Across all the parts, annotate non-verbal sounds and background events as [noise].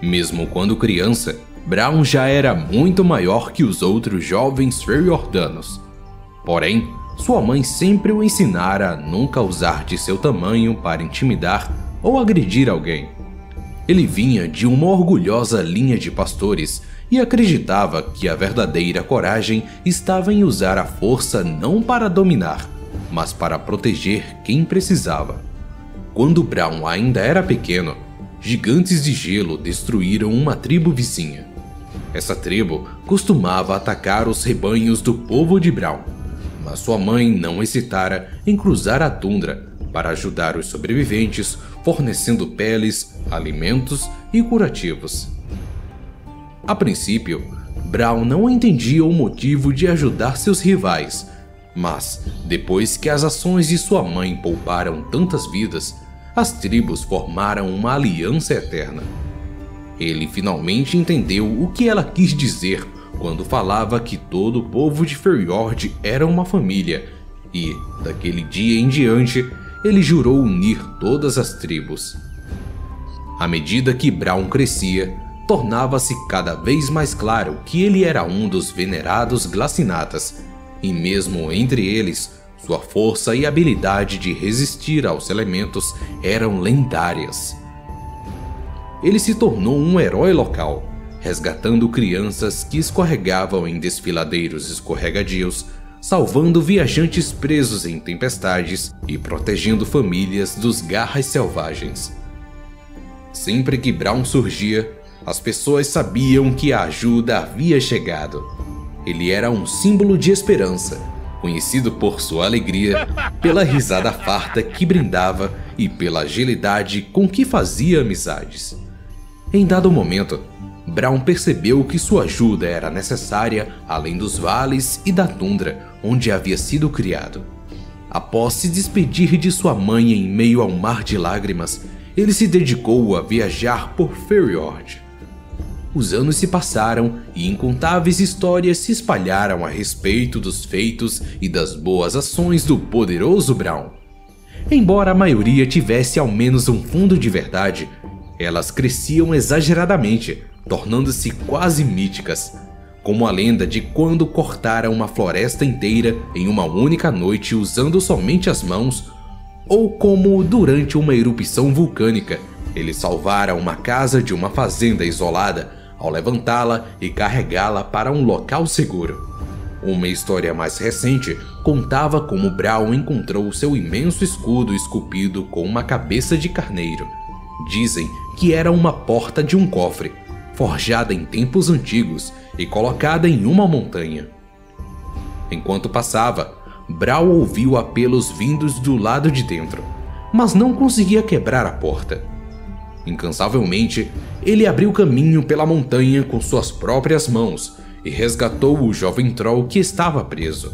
Mesmo quando criança, Brown já era muito maior que os outros jovens Freyordanos. Porém, sua mãe sempre o ensinara a nunca usar de seu tamanho para intimidar ou agredir alguém. Ele vinha de uma orgulhosa linha de pastores e acreditava que a verdadeira coragem estava em usar a força não para dominar, mas para proteger quem precisava. Quando Brown ainda era pequeno, gigantes de gelo destruíram uma tribo vizinha. Essa tribo costumava atacar os rebanhos do povo de Brown, mas sua mãe não hesitara em cruzar a tundra para ajudar os sobreviventes, fornecendo peles, alimentos e curativos. A princípio, Brown não entendia o motivo de ajudar seus rivais, mas depois que as ações de sua mãe pouparam tantas vidas, as tribos formaram uma aliança eterna. Ele finalmente entendeu o que ela quis dizer quando falava que todo o povo de Feriord era uma família, e, daquele dia em diante, ele jurou unir todas as tribos. À medida que Brown crescia, tornava-se cada vez mais claro que ele era um dos venerados Glacinatas, e mesmo entre eles, sua força e habilidade de resistir aos elementos eram lendárias. Ele se tornou um herói local, resgatando crianças que escorregavam em desfiladeiros escorregadios, salvando viajantes presos em tempestades e protegendo famílias dos garras selvagens. Sempre que Brown surgia, as pessoas sabiam que a ajuda havia chegado. Ele era um símbolo de esperança conhecido por sua alegria, pela risada farta que brindava e pela agilidade com que fazia amizades. Em dado momento, Brown percebeu que sua ajuda era necessária além dos vales e da tundra onde havia sido criado. Após se despedir de sua mãe em meio a um mar de lágrimas, ele se dedicou a viajar por Feriord. Os anos se passaram e incontáveis histórias se espalharam a respeito dos feitos e das boas ações do poderoso Brown. Embora a maioria tivesse ao menos um fundo de verdade, elas cresciam exageradamente, tornando-se quase míticas, como a lenda de quando cortaram uma floresta inteira em uma única noite usando somente as mãos, ou como durante uma erupção vulcânica eles salvaram uma casa de uma fazenda isolada ao levantá-la e carregá-la para um local seguro. Uma história mais recente contava como Brown encontrou seu imenso escudo esculpido com uma cabeça de carneiro. Dizem que era uma porta de um cofre, forjada em tempos antigos e colocada em uma montanha. Enquanto passava, Brown ouviu apelos vindos do lado de dentro, mas não conseguia quebrar a porta. Incansavelmente, ele abriu caminho pela montanha com suas próprias mãos e resgatou o jovem troll que estava preso.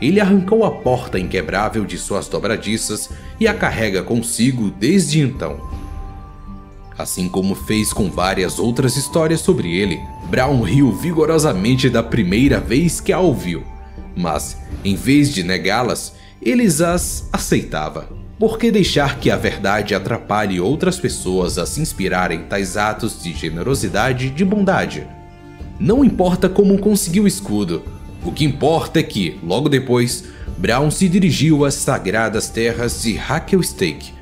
Ele arrancou a porta inquebrável de suas dobradiças e a carrega consigo desde então. Assim como fez com várias outras histórias sobre ele, Brown riu vigorosamente da primeira vez que a ouviu, mas, em vez de negá-las, ele as aceitava. Por que deixar que a verdade atrapalhe outras pessoas a se inspirarem em tais atos de generosidade e de bondade? Não importa como conseguiu o escudo, o que importa é que, logo depois, Brown se dirigiu às sagradas terras de Stake,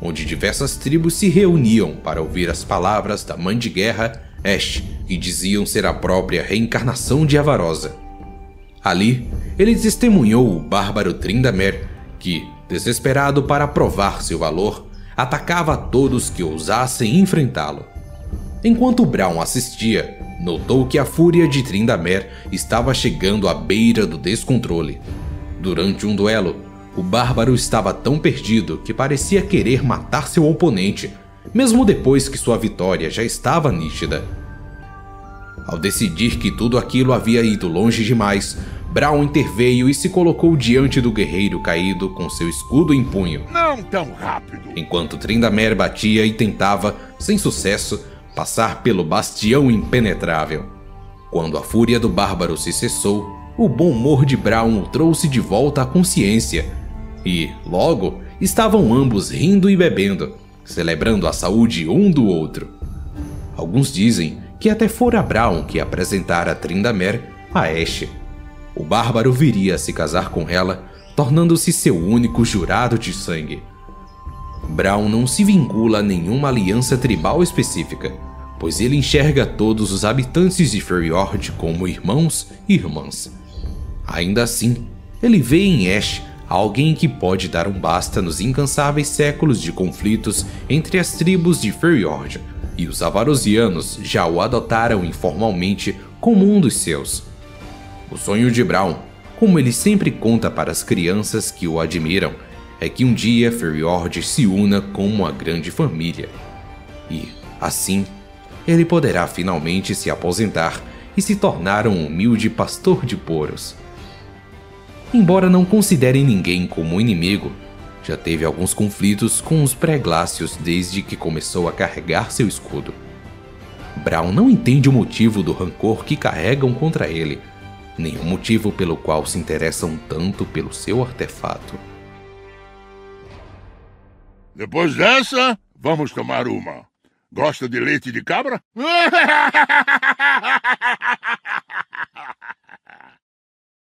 onde diversas tribos se reuniam para ouvir as palavras da mãe de guerra, Ash, que diziam ser a própria reencarnação de Avarosa. Ali, ele testemunhou o bárbaro Trindamer, que, desesperado para provar seu valor, atacava todos que ousassem enfrentá-lo. Enquanto Brown assistia, notou que a fúria de Trindamer estava chegando à beira do descontrole. Durante um duelo, o bárbaro estava tão perdido que parecia querer matar seu oponente, mesmo depois que sua vitória já estava nítida. Ao decidir que tudo aquilo havia ido longe demais, Brown interveio e se colocou diante do guerreiro caído com seu escudo em punho. Não tão rápido! Enquanto Trindamer batia e tentava, sem sucesso, passar pelo bastião impenetrável. Quando a fúria do bárbaro se cessou, o bom humor de Brown o trouxe de volta à consciência. E, logo, estavam ambos rindo e bebendo, celebrando a saúde um do outro. Alguns dizem que até fora Brown que apresentara Trindamer a Ashe. O bárbaro viria a se casar com ela, tornando-se seu único jurado de sangue. Brown não se vincula a nenhuma aliança tribal específica, pois ele enxerga todos os habitantes de Feriord como irmãos e irmãs. Ainda assim, ele vê em Ash alguém que pode dar um basta nos incansáveis séculos de conflitos entre as tribos de Feriord, e os Avarosianos já o adotaram informalmente como um dos seus. O sonho de Brown, como ele sempre conta para as crianças que o admiram, é que um dia Feriord se una com uma grande família. E, assim, ele poderá finalmente se aposentar e se tornar um humilde pastor de poros. Embora não considere ninguém como inimigo, já teve alguns conflitos com os pré-glácios desde que começou a carregar seu escudo. Brown não entende o motivo do rancor que carregam contra ele, o motivo pelo qual se interessam tanto pelo seu artefato. Depois dessa, vamos tomar uma. Gosta de leite de cabra? [laughs]